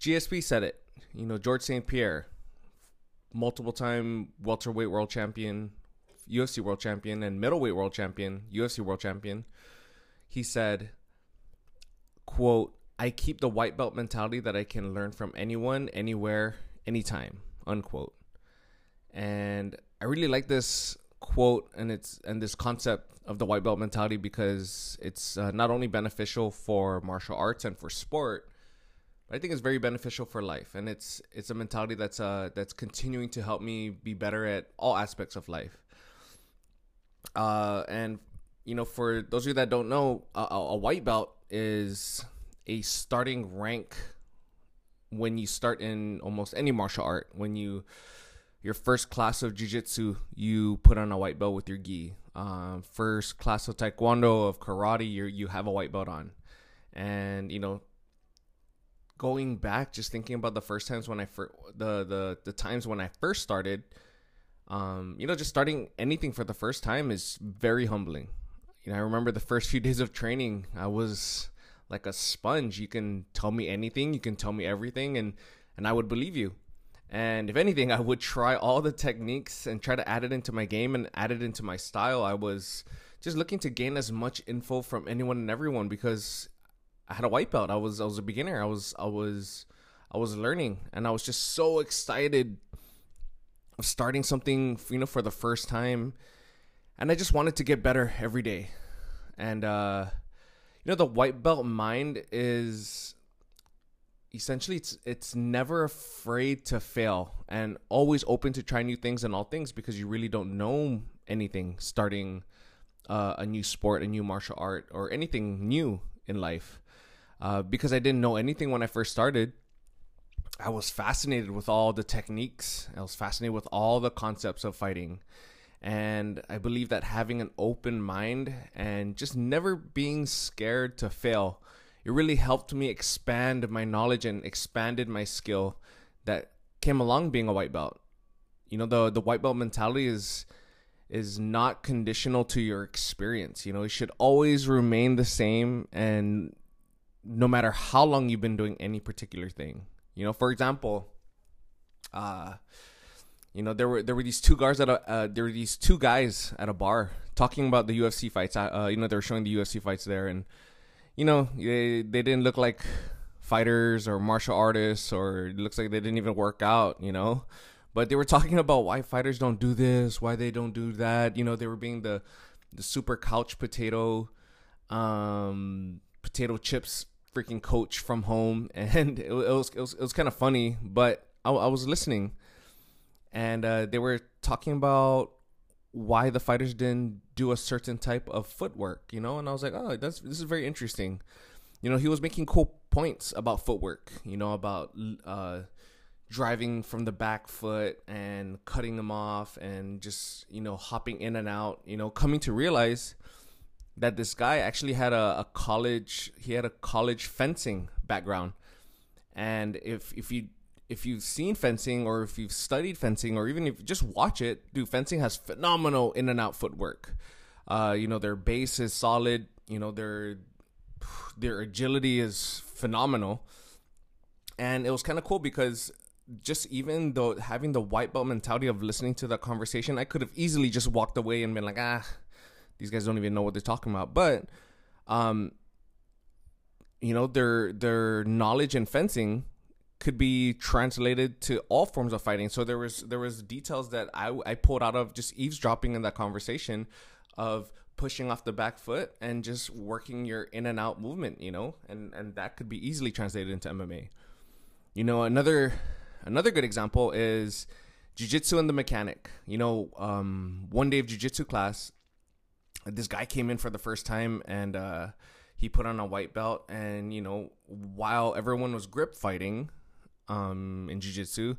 GSP said it. You know, George St. Pierre, multiple time welterweight world champion, UFC world champion, and middleweight world champion, UFC world champion. He said, quote, I keep the white belt mentality that I can learn from anyone, anywhere, anytime, unquote. And I really like this quote and it's and this concept of the white belt mentality because it's uh, not only beneficial for martial arts and for sport, I think it's very beneficial for life. And it's it's a mentality that's uh that's continuing to help me be better at all aspects of life. Uh, and you know, for those of you that don't know, a, a white belt is a starting rank when you start in almost any martial art. When you your first class of jiu-jitsu you put on a white belt with your gi um, first class of taekwondo of karate you you have a white belt on and you know going back just thinking about the first times when i first the the the times when i first started um, you know just starting anything for the first time is very humbling. You know i remember the first few days of training i was like a sponge. You can tell me anything you can tell me everything and and i would believe you. And if anything, I would try all the techniques and try to add it into my game and add it into my style. I was just looking to gain as much info from anyone and everyone because I had a white belt. I was I was a beginner. I was I was I was learning and I was just so excited of starting something, you know, for the first time. And I just wanted to get better every day. And uh you know the white belt mind is essentially it's it's never afraid to fail and always open to try new things and all things because you really don't know anything starting uh, a new sport, a new martial art, or anything new in life. Uh, because I didn't know anything when I first started, I was fascinated with all the techniques. I was fascinated with all the concepts of fighting. And I believe that having an open mind and just never being scared to fail it really helped me expand my knowledge and expanded my skill that came along being a white belt. You know, the the white belt mentality is is not conditional to your experience. You know, it should always remain the same and no matter how long you've been doing any particular thing. You know, for example, uh you know there were there were these two guys at a uh, there were these two guys at a bar talking about the UFC fights. Uh, you know they were showing the UFC fights there, and you know, they they didn't look like fighters or martial artists, or it looks like they didn't even work out. You know, but they were talking about why fighters don't do this, why they don't do that. You know, they were being the the super couch potato, um, potato chips freaking coach from home, and it, it was it was was kind of funny, but I, I was listening, and uh, they were talking about why the fighters didn't do a certain type of footwork, you know? And I was like, oh, that's this is very interesting. You know, he was making cool points about footwork, you know, about uh, driving from the back foot and cutting them off and just, you know, hopping in and out, you know, coming to realize that this guy actually had a, a college, he had a college fencing background. And if, if you if you've seen fencing or if you've studied fencing or even if you just watch it, dude, fencing has phenomenal in and out footwork. Uh, you know, their base is solid. You know, their their agility is phenomenal. And it was kind of cool because just even though having the white belt mentality of listening to that conversation, I could have easily just walked away and been like, ah, these guys don't even know what they're talking about. But, um, you know, their their knowledge in fencing could be translated to all forms of fighting. So there was there was details that I I pulled out of just eavesdropping in that conversation of pushing off the back foot and just working your in and out movement, you know, and and that could be easily translated into MMA. You know, another another good example is jiu-jitsu and the mechanic. You know, um, one day of jiu-jitsu class, this guy came in for the first time and uh, he put on a white belt and you know while everyone was grip fighting um, in jiu-jitsu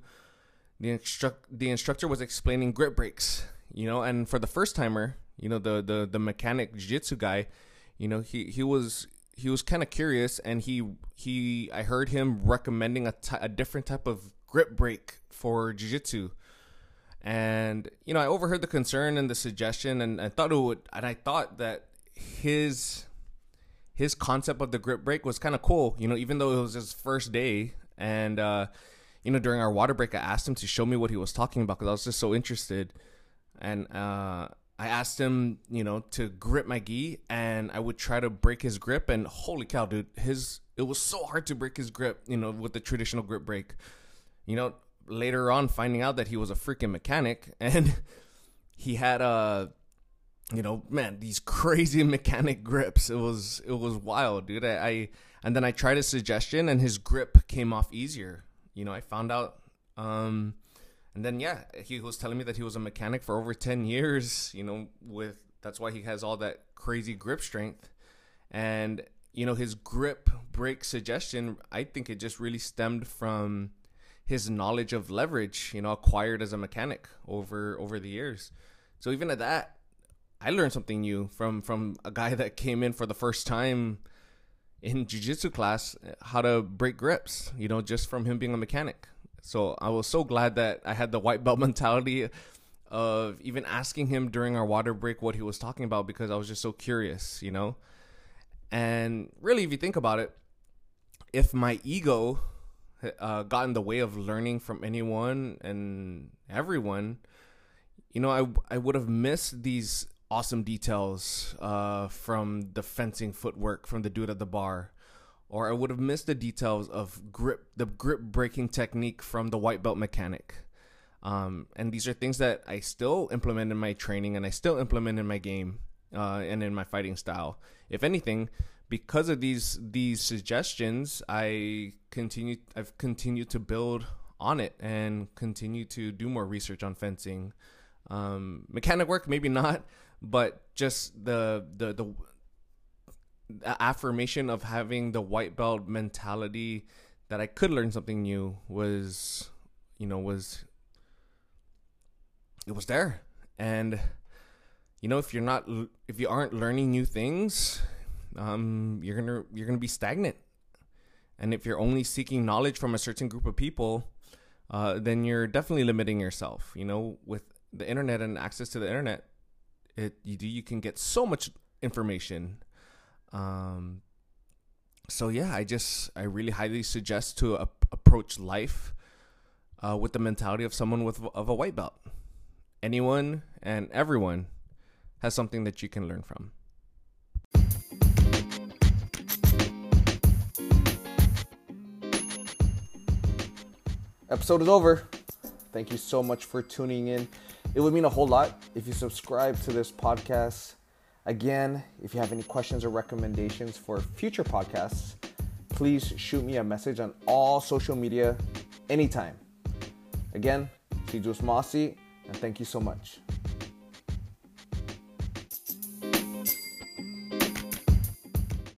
the instruct the instructor was explaining grip breaks you know and for the first timer you know the the the mechanic jiu-jitsu guy you know he he was he was kind of curious and he he I heard him recommending a, t- a different type of grip break for jiu-jitsu and you know I overheard the concern and the suggestion and I thought it would and I thought that his his concept of the grip break was kind of cool you know even though it was his first day And uh, you know, during our water break, I asked him to show me what he was talking about because I was just so interested. And uh, I asked him, you know, to grip my gi, and I would try to break his grip. And holy cow, dude, his it was so hard to break his grip, you know, with the traditional grip break. You know, later on, finding out that he was a freaking mechanic, and he had a, uh, you know, man, these crazy mechanic grips. It was it was wild, dude. I, I and then I tried a suggestion, and his grip came off easier. You know, I found out. Um, and then yeah, he was telling me that he was a mechanic for over 10 years, you know, with that's why he has all that crazy grip strength. And you know, his grip break suggestion, I think it just really stemmed from his knowledge of leverage, you know, acquired as a mechanic over over the years. So even at that, I learned something new from from a guy that came in for the first time in jiu-jitsu class uh, how to break grips, you know, just from him being a mechanic. So I was so glad that I had the white belt mentality of even asking him during our water break what he was talking about because I was just so curious, you know? And really, if you think about it, if my ego uh, got in the way of learning from anyone and everyone, you know, I, I would have missed these awesome details uh, from the fencing footwork from the dude at the bar or I would have missed the details of grip, the grip breaking technique from the white belt mechanic. Um, and these are things that I still implement in my training and I still implement in my game uh, and in my fighting style. If anything, because of these these suggestions, I continue. I've continued to build on it and continue to do more research on fencing. Um, mechanic work, maybe not, but just the the the affirmation of having the white belt mentality that I could learn something new was, you know, was it was there. And you know, if you're not if you aren't learning new things, um you're to you're to be stagnant. And if you're only seeking knowledge from a certain group of people, uh, then you're definitely limiting yourself. You know, with the internet and access to the internet, it you do you can get so much information um, so yeah, I just I really highly suggest to a- approach life uh, with the mentality of someone with of a white belt. Anyone and everyone has something that you can learn from. Episode is over. Thank you so much for tuning in. It would mean a whole lot if you subscribe to this podcast Again, if you have any questions or recommendations for future podcasts, please shoot me a message on all social media anytime. Again, Sijus Mossy, and thank you so much.